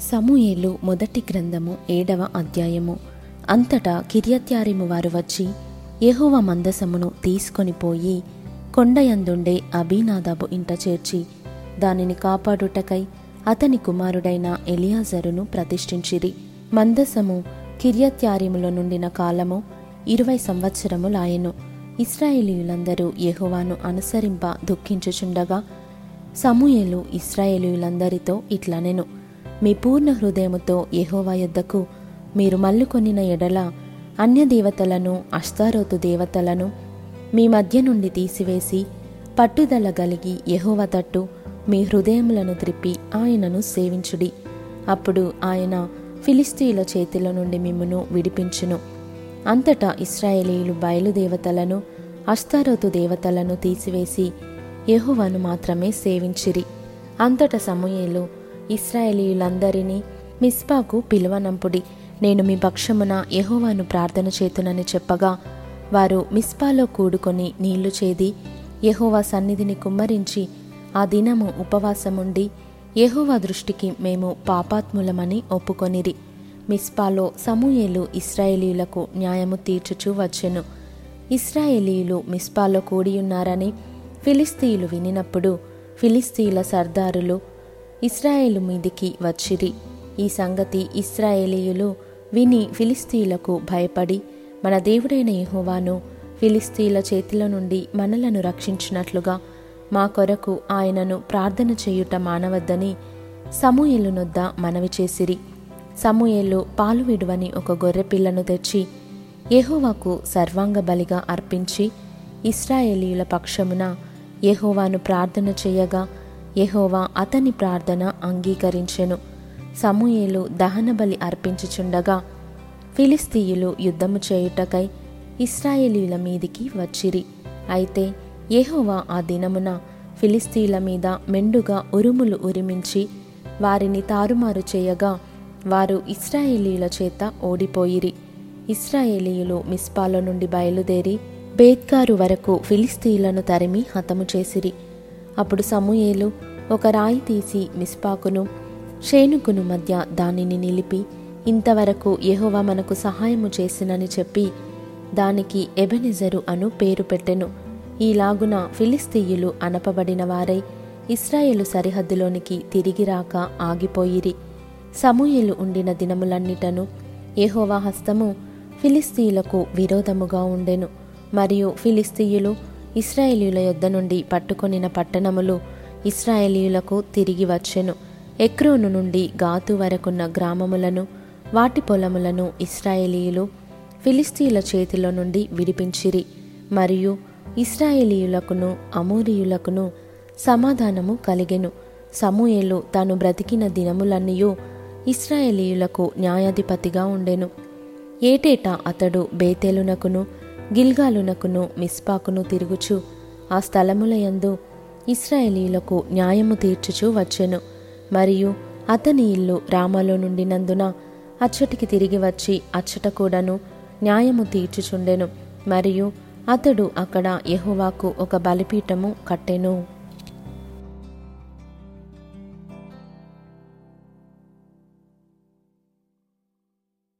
సమూయేలు మొదటి గ్రంథము ఏడవ అధ్యాయము. అంతటా కిర్యత్యారిము వారు వచ్చి యహోవ మందసమును తీసుకొని పోయి కొండయందుండే అభినాదాబు ఇంట చేర్చి దానిని కాపాడుటకై అతని కుమారుడైన ఎలియాజరును ప్రతిష్ఠించిరి. మందసము కిర్యత్యారిములో నుండిన కాలము ఇరవై సంవత్సరములాయెను. ఇస్రాయేలీయులందరూ యహోవాను అనుసరింప దుఃఖించుచుండగా సమూయేలు ఇస్రాయేలీయులందరితో ఇట్లనెను. మీ పూర్ణ హృదయముతో యహోవా యొద్దకు మీరు మల్లుకొనిన ఎడల అన్యదేవతలను దేవతలను దేవతలను మీ మధ్య నుండి తీసివేసి పట్టుదల కలిగి యహోవ తట్టు మీ హృదయములను త్రిప్పి ఆయనను సేవించుడి. అప్పుడు ఆయన ఫిలిస్తీయుల చేతిలో నుండి మిమ్మును విడిపించును. అంతటా ఇస్రాయేలీలు బయలుదేవతలను అష్టారోతు దేవతలను తీసివేసి యెహోవాను మాత్రమే సేవించిరి. అంతట సమూయేలు ఇస్రాయేలీయులందరినీ మిస్పాకు పిలువనంపుడి. నేను మీ పక్షమున యహోవాను ప్రార్థన చేతునని చెప్పగా వారు మిస్పాలో కూడుకొని నీళ్ళు చేది యహోవా సన్నిధిని కుమ్మరించి ఆ దినము ఉపవాసముండి యహోవా దృష్టికి మేము పాపాత్ములమని ఒప్పుకొనిరి. మిస్పాలో సమూయేలు ఇస్రాయేలీయులకు న్యాయము తీర్చుచూ వచ్చెను. ఇస్రాయేలీయులు మిస్పాలో కూడియున్నారని ఫిలిస్తీయులు వినినప్పుడు ఫిలిస్తీయుల సర్దారులు ఇస్రాయేలు మీదికి వచ్చిరి. ఈ సంగతి ఇస్రాయేలీయులు విని ఫిలిస్తీయులకు భయపడి మన దేవుడైన యహోవాను ఫిలిస్తీయుల చేతుల నుండి మనలను రక్షించినట్లుగా మా కొరకు ఆయనను ప్రార్థన చేయుట మానవద్దని సమూయేలు నొద్ద మనవి చేసిరి. సమూయేలు పాలు విడువని ఒక గొర్రెపిల్లను తెచ్చి యహోవాకు సర్వాంగ బలిగా అర్పించి ఇస్రాయేలీయుల పక్షమున యహోవాను ప్రార్థన చేయగా యహోవా అతని ప్రార్థన అంగీకరించెను. సమూయేలు దహన బలి అర్పించుచుండగా ఫిలిస్తీయులు యుద్ధము చేయుటకై ఇస్రాయేలీల మీదికి వచ్చిరి. అయితే యెహోవా ఆ దినమున ఫిలిస్తీల మీద మెండుగా ఉరుములు ఉరిమించి వారిని తారుమారు చేయగా వారు ఇస్రాయేలీల చేత ఓడిపోయిరి. ఇస్రాయేలీయులు మిస్పాల నుండి బయలుదేరి బేద్కారు వరకు ఫిలిస్తీయులను తరిమి హతము చేసిరి. అప్పుడు సమూయేలు ఒక రాయి తీసి మిస్పాకును షేనుకును మధ్య దానిని నిలిపి ఇంతవరకు యహోవా మనకు సహాయము చేసినని చెప్పి దానికి ఎబెనెజరు అను పేరు పెట్టెను. ఈలాగున ఫిలిస్తీయులు అనపబడిన వారై ఇస్రాయేలు సరిహద్దులోనికి తిరిగి రాక ఆగిపోయిరి. సమూయేలు ఉండిన దినములన్నిటను యహోవా హస్తము ఫిలిస్తీయులకు విరోధముగా ఉండెను. మరియు ఫిలిస్తీయులు ఇస్రాయేలీయుల యొద్ద నుండి పట్టుకొనిన పట్టణములు ఇస్రాయేలీయులకు తిరిగి వచ్చెను. ఎక్రోను నుండి గాతు వరకున్న గ్రామములను వాటి పొలములను ఇస్రాయేలీయులు ఫిలిస్తీన్ల చేతిలో నుండి విడిపించిరి. మరియు ఇస్రాయేలీయులకును అమూరియులకును సమాధానము కలిగెను. సమూయేలు తాను బ్రతికిన దినములన్నయూ ఇస్రాయేలీయులకు న్యాయాధిపతిగా ఉండెను. ఏటేటా అతడు బేతేలునకును గిల్గాలునకును మిస్పాకును తిరుగుచు ఆ స్థలములయందు ఇస్రాయేలీలకు న్యాయము తీర్చుచూ వచ్చెను. మరియు అతని ఇల్లు రామలో నుండినందున అచ్చటికి తిరిగి వచ్చి అచ్చట కూడాను న్యాయము తీర్చుచుండెను. మరియు అతడు అక్కడ యహువాకు ఒక బలిపీఠము కట్టెను.